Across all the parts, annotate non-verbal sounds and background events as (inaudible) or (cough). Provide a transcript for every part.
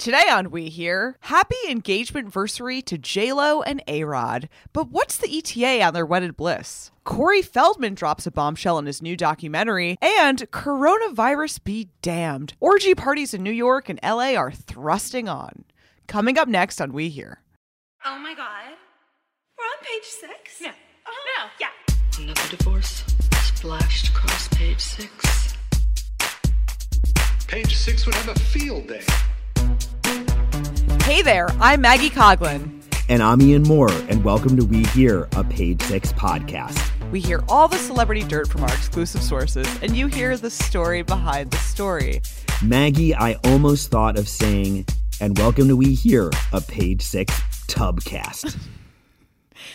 Today on We Hear, happy engagement anniversary to J-Lo and A-Rod. But what's the ETA on their wedded bliss? Corey Feldman drops a bombshell in his new documentary, and coronavirus be damned. Orgy parties in New York and LA are thrusting on. Coming up next on We Hear. Oh my god. We're on page six? No. Oh, uh-huh. No. Yeah. Another divorce splashed across page six. Page six would have a field day. Hey there, I'm Maggie Coughlan. And I'm Ian Mohr, and welcome to We Hear, a Page Six podcast. We hear all the celebrity dirt from our exclusive sources, and you hear the story behind the story. Maggie, I almost thought of saying, and welcome to We Hear, a Page Six tubcast. (laughs)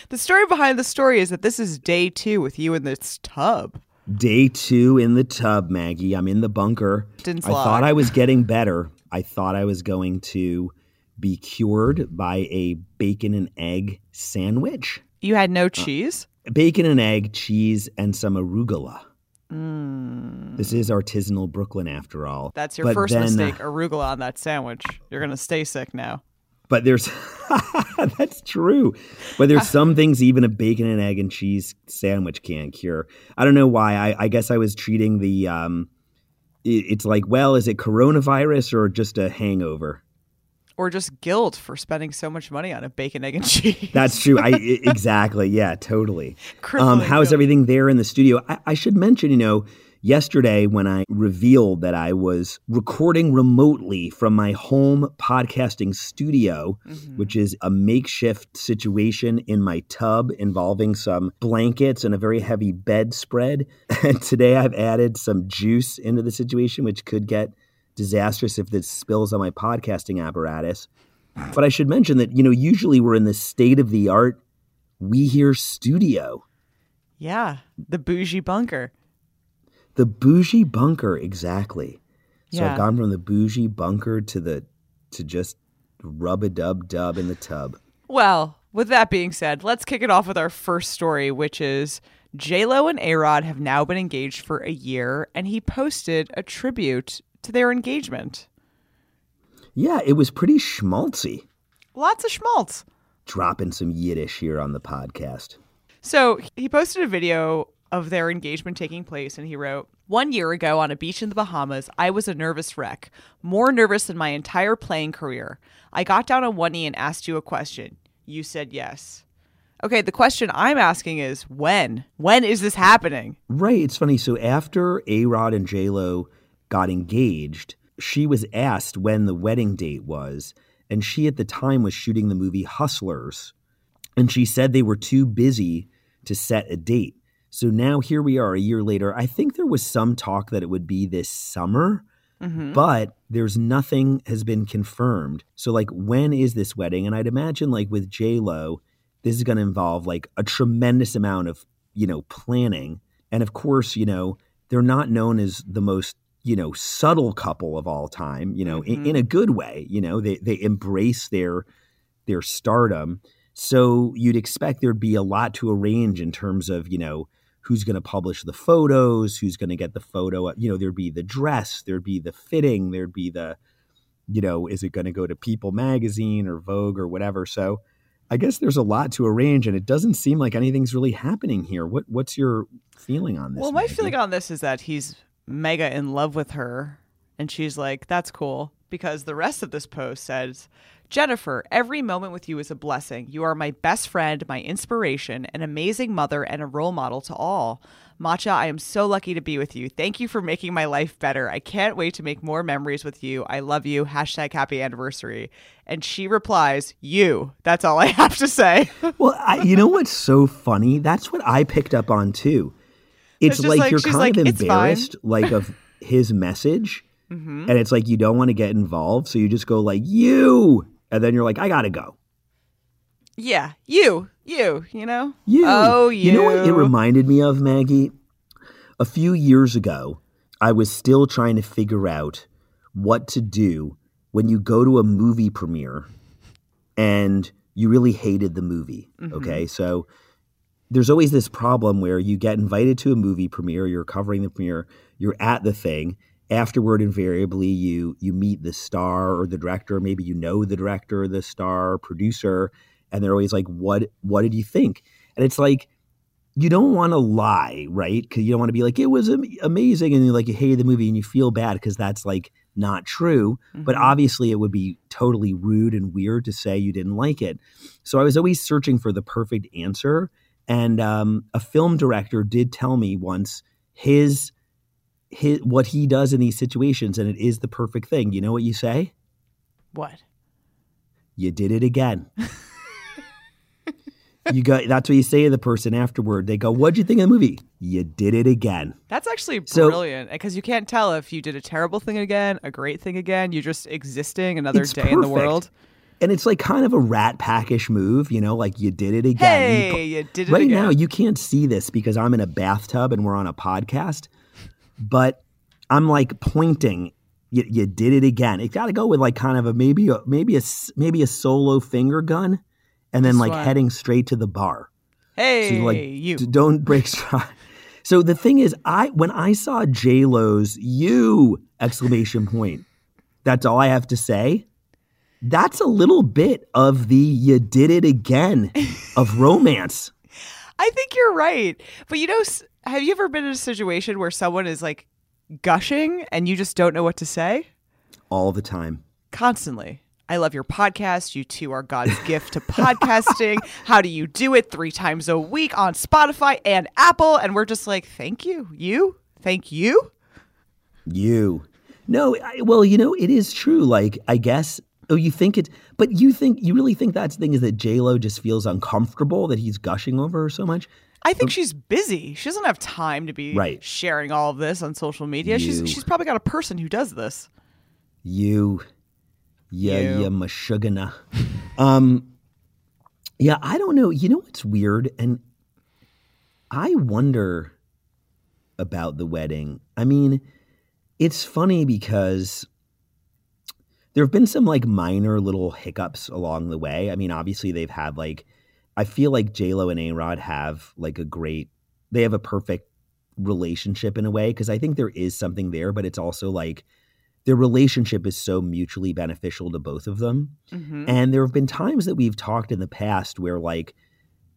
The story behind the story is that this is day two with you in this tub. Day two in the tub, Maggie. I'm in the bunker. Didn't I thought. I was getting better. I thought I was going to be cured by a bacon and egg sandwich. You had Uh, no cheese? Bacon and egg, cheese, and some arugula. This is artisanal Brooklyn after all. That's your But first then, uh, mistake, arugula on that sandwich. You're going to stay sick now. But there's (laughs) that's true. But there's some things even a bacon and egg and cheese sandwich can't cure. I don't know why. I, I guess I was treating the um it- it's like, well, is it coronavirus or just a hangover? Or just guilt for spending so much money on a bacon, egg, and (laughs) cheese. That's true. I (laughs) exactly. Yeah, totally. Um, how's everything there in the studio? I, I should mention, you know, yesterday when I revealed that I was recording remotely from my home podcasting studio, Mm-hmm. which is a makeshift situation in my tub involving some blankets and a very heavy bedspread. (laughs) And today I've added some juice into the situation, which could get disastrous if this spills on my podcasting apparatus. But I should mention that, you know, usually we're in the state of the art We Hear studio. Yeah, the bougie bunker. The bougie bunker, exactly. So Yeah. I've gone from the bougie bunker to the to just rub a dub dub in the tub. Well, with that being said, let's kick it off with our first story, which is J-Lo and A-Rod have now been engaged for a year, and he posted a tribute to their engagement. Yeah, it was pretty schmaltzy. Lots of schmaltz. Dropping some Yiddish here on the podcast. So he posted a video of their engagement taking place, and he wrote, One year ago on a beach in the Bahamas, I was a nervous wreck, more nervous than my entire playing career. I got down on one knee and asked you a question. You said yes. Okay, the question I'm asking is when? When is this happening? Right. It's funny. So after A Rod and J Lo got engaged, she was asked when the wedding date was, and she at the time was shooting the movie Hustlers, and she said they were too busy to set a date. So now here we are a year later. I think there was some talk that it would be this summer, mm-hmm. but there's nothing has been confirmed. So like when is this wedding? And I'd imagine like with J Lo, this is going to involve like a tremendous amount of you know planning, and of course you know they're not known as the most you know subtle couple of all time. You know in, in mm-hmm. a good way. You know they they embrace their their stardom. So you'd expect there'd be a lot to arrange in terms of, you know, who's going to publish the photos, who's going to get the photo. Uh, you know, there'd be the dress, there'd be the fitting, there'd be the, you know, is it going to go to People magazine or Vogue or whatever. So I guess there's a lot to arrange and it doesn't seem like anything's really happening here. What what's your feeling on this? well, my feeling on this is that he's mega in love with her, and she's like, that's cool. Because the rest of this post says, Jennifer, every moment with you is a blessing. You are my best friend, my inspiration, an amazing mother, and a role model to all. Macha, I am so lucky to be with you. Thank you for making my life better. I can't wait to make more memories with you. I love you. Hashtag happy anniversary. And she replies, You. That's all I (laughs) have to say. Well, I, you know what's so funny? That's what I picked up on too. It's, It's like, like- you're kind like, of embarrassed, like of his message, (laughs) Mm-hmm. and it's like you don't want to get involved, so you just go like you, and then you're like, I gotta go. yeah, you. You, you know? You. Oh, you. You know what it reminded me of, Maggie? A few years ago, I was still trying to figure out what to do when you go to a movie premiere and you really hated the movie. Okay. So there's always this problem where you get invited to a movie premiere, you're covering the premiere, you're at the thing, afterward invariably you you meet the star or the director maybe you know the director the star producer and they're always like what what did you think? And it's like you don't want to lie right? Because you don't want to be like it was amazing and you like you hated the movie and you feel bad because that's like not true but Mhm. obviously it would be totally rude and weird to say you didn't like it. So i was always searching for the perfect answer and um, a film director did tell me once his his what he does in these situations and it is the perfect thing you know what you say What? you did it again you got that's what you say to the person afterward they go what'd you think of the movie you did it again That's actually So- brilliant because you can't tell if you did a terrible thing again, a great thing again. You're just existing another day in the world. And it's like kind of a rat packish move you know like you did it again You Hey, you did it right again. now you can't see this because i'm in a bathtub and we're on a podcast but i'm like pointing you, you did it again it got to go with like kind of a maybe a maybe a maybe a solo finger gun and then Just like one. heading straight to the bar hey, so you like you. don't break (laughs) stride so the thing is i when i saw j lo's you exclamation point that's all i have to say that's a little bit of the you did it again of (laughs) romance I think you're right. But you know, have you ever been in a situation where someone is like gushing and you just don't know what to say? all the time Constantly. I love your podcast. You two are God's gift to podcasting. (laughs) How do you do it? Three times a week on Spotify and Apple. And we're just like, thank you. You? Thank you? You. No, I, well, you know, it is true. Like, I guess, oh, you think it, but you think, you really think that thing is that J Lo just feels uncomfortable that he's gushing over her so much? I think she's busy. She doesn't have time to be Right. sharing all of this on social media. She's You. she's probably got a person who does this. You. Yeah, You. yeah, mashugana. (laughs) um, yeah, I don't know. You know what's weird? And I wonder about the wedding. I mean, it's funny because there have been some like minor little hiccups along the way. I mean, obviously they've had like I feel like J Lo and A Rod have like a great they have a perfect relationship in a way because I think there is something there, but it's also like their relationship is so mutually beneficial to both of them. Mm-hmm. And there have been times that we've talked in the past where like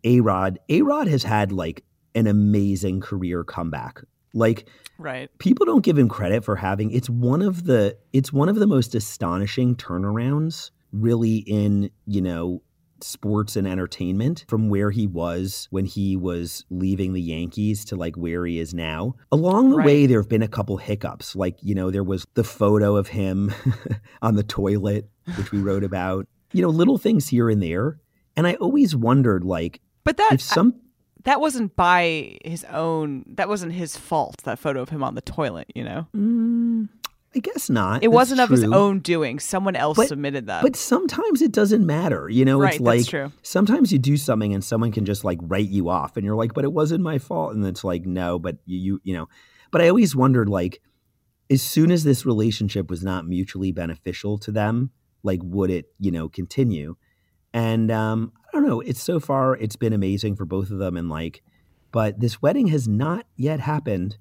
A Rod, A Rod has had like an amazing career comeback. Like Right. people don't give him credit for having it's one of the it's one of the most astonishing turnarounds really in, you know, sports and entertainment from where he was when he was leaving the Yankees to like where he is now. Along the Right. way there have been a couple hiccups. Like, you know, there was the photo of him (laughs) on the toilet which we wrote about. You know, little things here and there. And I always wondered like But that if some that wasn't by his own that wasn't his fault that photo of him on the toilet you know Mm, I guess not. it That's wasn't of his own doing someone else But- submitted that But sometimes it doesn't matter. You know, Right, it's that's like true. sometimes you do something and someone can just like write you off and you're like, but it wasn't my fault. And it's like, no, but you, you, you know. But I always wondered, like, as soon as this relationship was not mutually beneficial to them, like, would it, you know, continue? And um, I don't know. It's so far, it's been amazing for both of them. And like, but this wedding has not yet happened.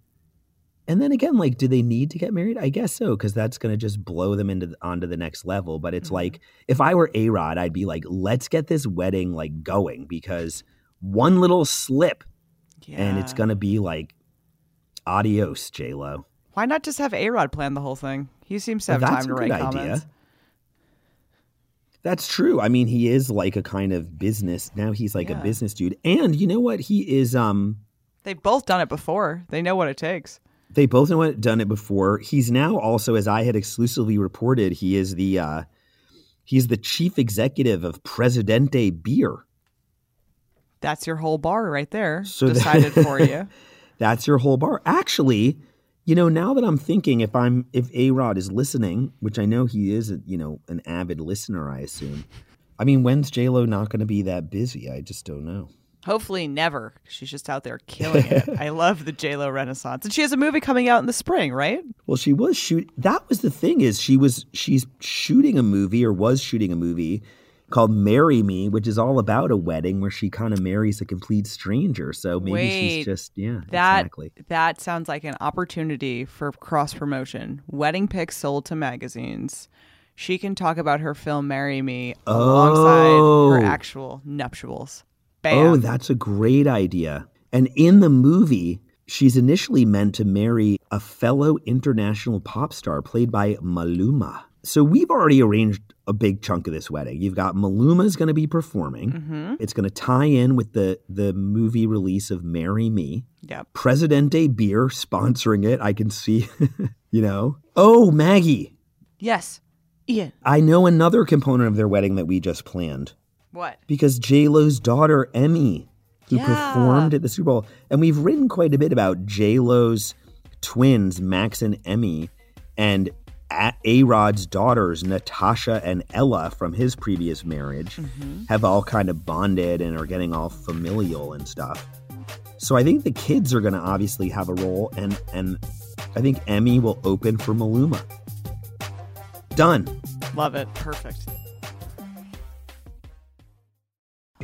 And then again, like, do they need to get married? I guess so, because that's going to just blow them into onto the next level. But it's Mhm. like, if I were A Rod, I'd be like, let's get this wedding like going because one little slip and it's going to be like, adios, J Lo. why not just have a-rod plan the whole thing he seems to have That's time to write idea. comments That's true. I mean, he is like a kind of business. Now he's like Yeah. a business dude. And you know what? He is um they've both done it before they know what it takes they both know what done it before. He's now also, as I had exclusively reported, he is the uh he's the chief executive of Presidente Beer. that's your whole bar right there So that- decided for (laughs) you That's your whole bar. Actually, you know, now that I'm thinking, if I'm if A Rod is listening, which I know he is, a, you know, an avid listener, I assume. I mean, when's J Lo not going to be that busy? I just don't know. hopefully never she's just out there killing it (laughs) i love the j-lo renaissance and she has a movie coming out in the spring right Well, she was shoot. That was the thing is she was she's shooting a movie or was shooting a movie, called Marry Me, which is all about a wedding where she kind of marries a complete stranger. So maybe Wait, she's just, yeah, That exactly. that sounds like an opportunity for cross promotion. Wedding pics sold to magazines. She can talk about her film "Marry Me" alongside Oh. her actual nuptials. Bam. Oh, that's a great idea. And in the movie, she's initially meant to marry a fellow international pop star played by Maluma. So we've already arranged a big chunk of this wedding. You've got Maluma's going to be performing. Mm-hmm. It's going to tie in with the the movie release of Marry Me. Yep. Presidente Beer sponsoring it. I can see, (laughs) you know. Oh, Maggie, Yes. Ian. I know another component of their wedding that we just planned What? because J Lo's daughter Emme, who Yeah. performed at the Super Bowl, and we've written quite a bit about J Lo's twins Max and Emme, and A Rod's daughters Natasha and Ella from his previous marriage Mm-hmm. have all kind of bonded and are getting all familial and stuff. So I think the kids are going to obviously have a role, and and I think Emme will open for Maluma. Done. Love it. Perfect.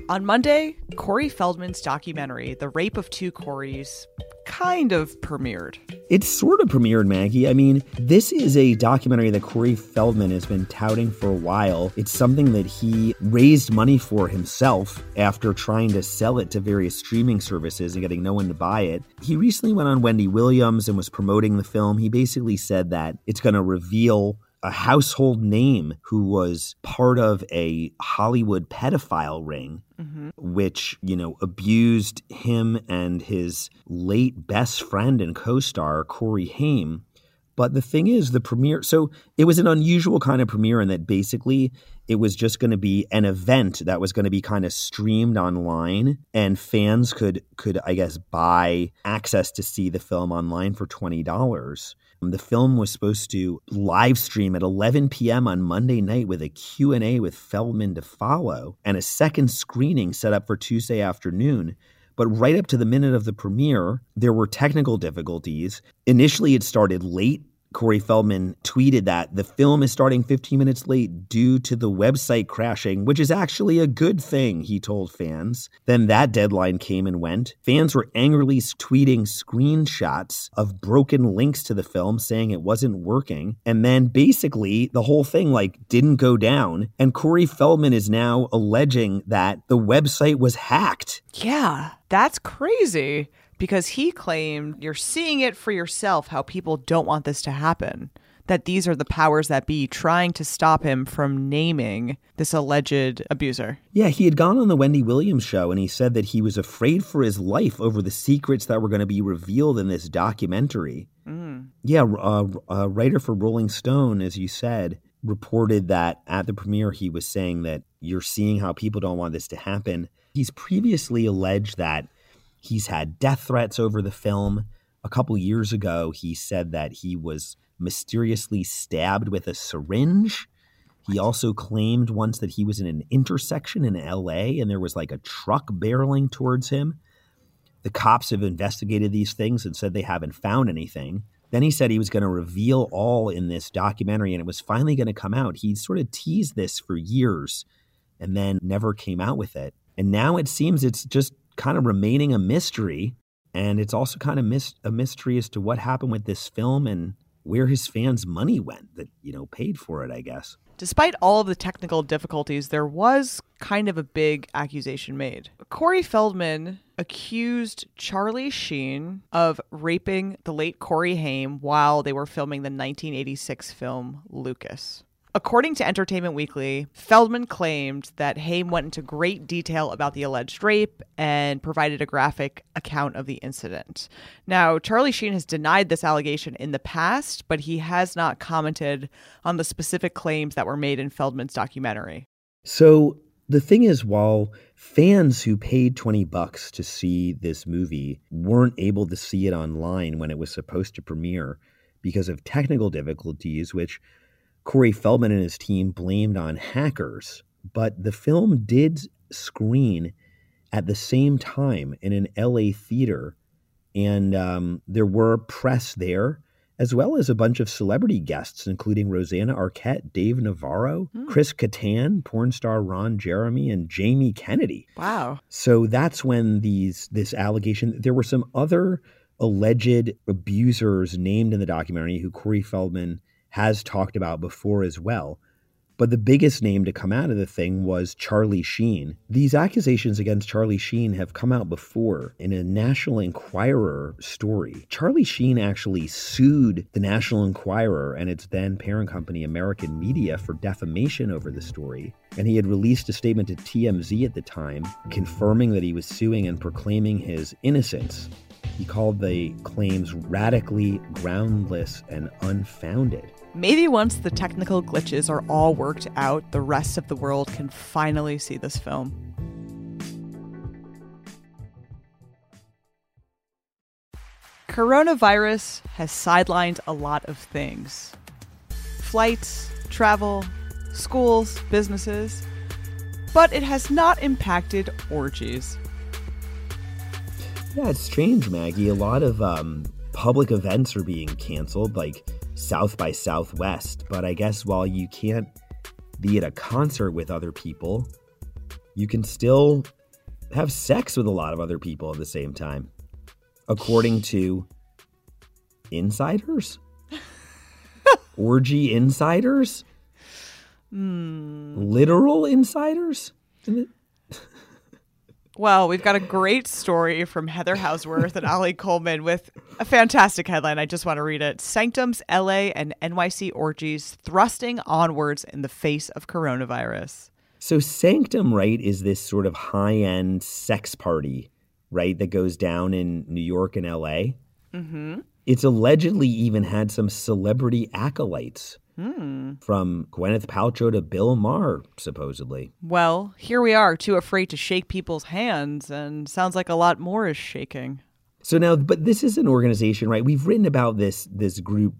On Monday, Corey Feldman's documentary, The Rape of Two Coreys, kind of premiered. It's sort of premiered, Maggie. I mean, this is a documentary that Corey Feldman has been touting for a while. It's something that he raised money for himself after trying to sell it to various streaming services and getting no one to buy it. He recently went on Wendy Williams and was promoting the film. He basically said that it's going to reveal a household name who was part of a Hollywood pedophile ring mm-hmm. which, you know, abused him and his late best friend and co star, Corey Haim. But the thing is, the premiere, so it was an unusual kind of premiere in that basically it was just going to be an event that was going to be kind of streamed online and fans could, could, I guess, buy access to see the film online for $20. Um, the film was supposed to live stream at 11 p.m. on Monday night with a Q&A with Feldman to follow and a second screening set up for Tuesday afternoon. But right up to the minute of the premiere, there were technical difficulties. Initially, it started late. Corey Feldman tweeted that the film is starting 15 minutes late due to the website crashing, which is actually a good thing, he told fans. Then that deadline came and went. Fans were angrily tweeting screenshots of broken links to the film saying it wasn't working. And then basically the whole thing like didn't go down. And Corey Feldman is now alleging that the website was hacked. Yeah, that's crazy because he claimed you're seeing it for yourself how people don't want this to happen. That these are the powers that be trying to stop him from naming this alleged abuser. Yeah, he had gone on the Wendy Williams show and he said that he was afraid for his life over the secrets that were going to be revealed in this documentary. Yeah, uh, a writer for Rolling Stone, as you said, reported that at the premiere he was saying that you're seeing how people don't want this to happen. He's previously alleged that he's had death threats over the film. A couple years ago, he said that he was mysteriously stabbed with a syringe. He also claimed once that he was in an intersection in LA and there was like a truck barreling towards him. The cops have investigated these things and said they haven't found anything. Then he said he was going to reveal all in this documentary and it was finally going to come out. He sort of teased this for years and then never came out with it. And now it seems it's just kind of remaining a mystery. And it's also kind of mis- a mystery as to what happened with this film and where his fans' money went that, you know, paid for it, I guess. Despite all of the technical difficulties, there was kind of a big accusation made. Corey Feldman accused Charlie Sheen of raping the late Corey Haim while they were filming the 1986 film Lucas. According to Entertainment Weekly, Feldman claimed that Haim went into great detail about the alleged rape and provided a graphic account of the incident. Now, Charlie Sheen has denied this allegation in the past, but he has not commented on the specific claims that were made in Feldman's documentary. So the thing is, while fans who paid 20 bucks to see this movie weren't able to see it online when it was supposed to premiere because of technical difficulties, which Corey Feldman and his team blamed on hackers, but the film did screen at the same time in an LA theater, and um, there were press there, as well as a bunch of celebrity guests, including Rosanna Arquette, Dave Navarro, Chris Kattan, porn star Ron Jeremy, and Jamie Kennedy. Wow. So that's when these this allegation. There were some other alleged abusers named in the documentary who Corey Feldman has talked about before as well. But the biggest name to come out of the thing was Charlie Sheen. These accusations against Charlie Sheen have come out before in a National Enquirer story. Charlie Sheen actually sued the National Enquirer and its then parent company, American Media, for defamation over the story. And he had released a statement to TMZ at the time, confirming that he was suing and proclaiming his innocence. He called the claims radically groundless and unfounded. Maybe once the technical glitches are all worked out, the rest of the world can finally see this film. Coronavirus has sidelined a lot of things flights, travel, schools, businesses, but it has not impacted orgies. Yeah, it's strange, Maggie. A lot of um, public events are being canceled, like South by Southwest. But I guess while you can't be at a concert with other people, you can still have sex with a lot of other people at the same time, according to insiders, (laughs) orgy insiders, literal insiders. Well, we've got a great story from Heather Hausworth and Oli Coleman with a fantastic headline. I just want to read it. Sanctums, LA, and NYC orgies thrusting onwards in the face of coronavirus. So Sanctum, right, is this sort of high-end sex party, right, that goes down in New York and LA. Mm-hmm. It's allegedly even had some celebrity acolytes. From Gwyneth Paltrow to Bill Maher, supposedly. Well, here we are, too afraid to shake people's hands, and sounds like a lot more is shaking. So now, but this is an organization, right? We've written about this this group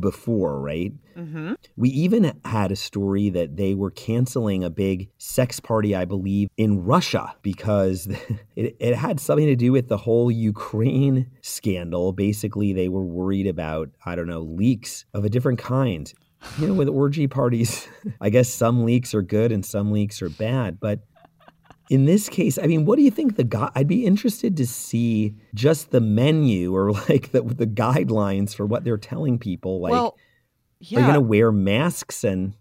before, right? Mm-hmm. We even had a story that they were canceling a big sex party, I believe, in Russia because (laughs) it, it had something to do with the whole Ukraine scandal. Basically, they were worried about, I don't know, leaks of a different kind. You know, with orgy parties, (laughs) I guess some leaks are good and some leaks are bad, but in this case, I mean, what do you think the guy? I'd be interested to see just the menu or (laughs) like the the guidelines for what they're telling people. Like, well, are you going to wear masks and?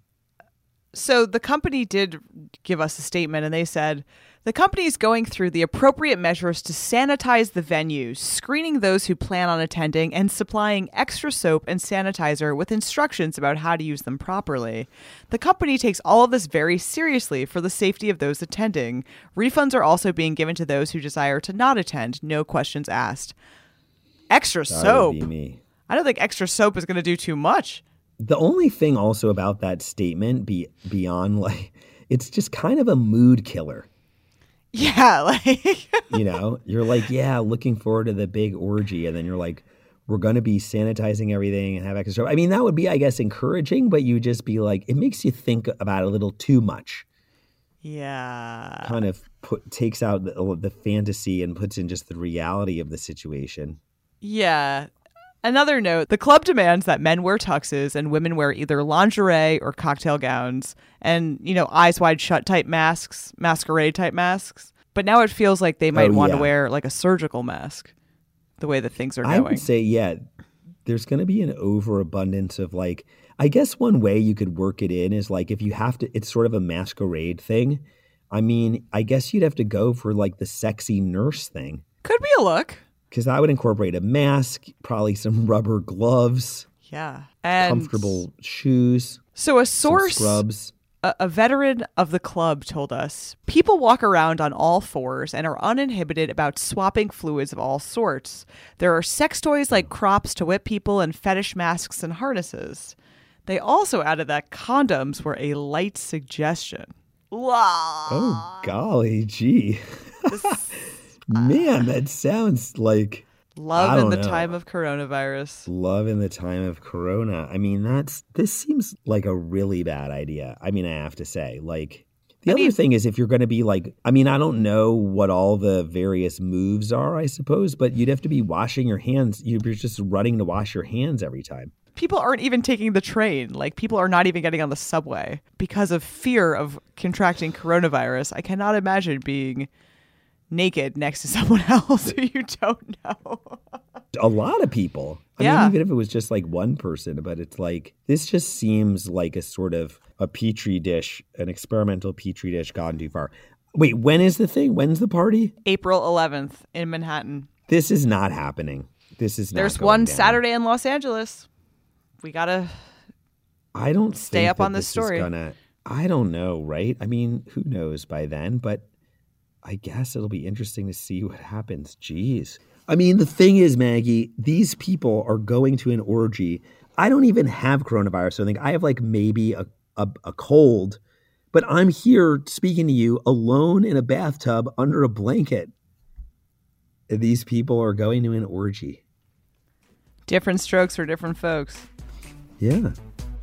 So the company did give us a statement and they said the company is going through the appropriate measures to sanitize the venue, screening those who plan on attending, and supplying extra soap and sanitizer with instructions about how to use them properly. The company takes all of this very seriously for the safety of those attending. Refunds are also being given to those who desire to not attend, no questions asked. Extra That soap. would be me. I don't think extra soap is going to do too much. The only thing also about that statement, be beyond (laughs) like, it's just kind of a mood killer. Yeah, (laughs) like (laughs) You know, you're like, yeah, looking forward to the big orgy, and then you're like, we're going to be sanitizing everything and have extra. I mean, that would be, I guess, encouraging, but you just be like, it makes you think about it a little too much. yeah. kind of put takes out the, the fantasy and puts in just the reality of the situation. Yeah. Another note the club demands that men wear tuxes and women wear either lingerie or cocktail gowns and, you know, eyes wide shut type masks, masquerade type masks. But now it feels like they might Oh, want to wear like a surgical mask the way that things are I going. would say, yeah, there's going to be an overabundance of like. I guess one way you could work it in is like if you have to, it's sort of a masquerade thing. I mean, I guess you'd have to go for like the sexy nurse thing Could be a look. Because that would incorporate a mask, probably some (laughs) rubber gloves, Yeah. And comfortable shoes, So a source scrubs. A, a veteran of the club told us people walk around on all fours and are uninhibited about swapping fluids of all sorts. There are sex toys like crops to whip people and fetish masks and harnesses. They also added that condoms were a light suggestion. Wow. Oh golly, gee, (laughs) man, ah. that sounds like Love in the know. time of coronavirus. love in the time of corona i mean that's this seems like a really bad idea i mean i have to say like The I other mean- thing is if you're going to be like, I mean, I don't know what all the various moves are, I suppose, but you'd have to be washing your hands. You're just running to wash your hands every time. People aren't even taking the train. Like people are not even getting on the subway because of fear of contracting coronavirus. I cannot imagine being naked next to (laughs) someone else who you don't know. A lot of people. I Yeah. mean, even if it was just like one person, but it's like, this just seems like a sort of a petri dish, an experimental petri dish gone too far. Wait, when is the thing? When's the party? April 11th in Manhattan. This is not happening. This is not There's one down. Saturday in Los Angeles. We got to I don't Stay up on this is story. Gonna, I don't know, right? I mean, who knows by then? But I guess it'll be interesting to see what happens. Jeez. I mean, the thing is, Maggie, these people are going to an orgy. I don't even have coronavirus. I think I have like maybe a, a, a cold, but I'm here speaking to you alone in a bathtub under a blanket. These people are going to an orgy. different strokes for different folks. Yeah.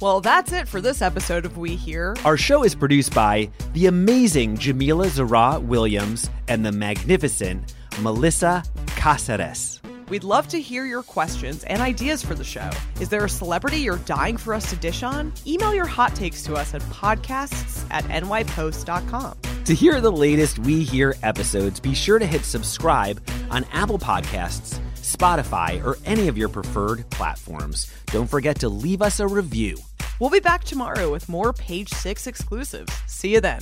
Well, that's it for this episode of We Hear. Our show is produced by the amazing Jamila Zara Williams and the magnificent Melissa Caceres. We'd love to hear your questions and ideas for the show. Is there a celebrity you're dying for us to dish on? Email your hot takes to us at podcasts at nypost.com. To hear the latest We Hear episodes, be sure to hit subscribe on Apple Podcasts, Spotify, or any of your preferred platforms. Don't forget to leave us a review. We'll be back tomorrow with more Page Six exclusives. See you then.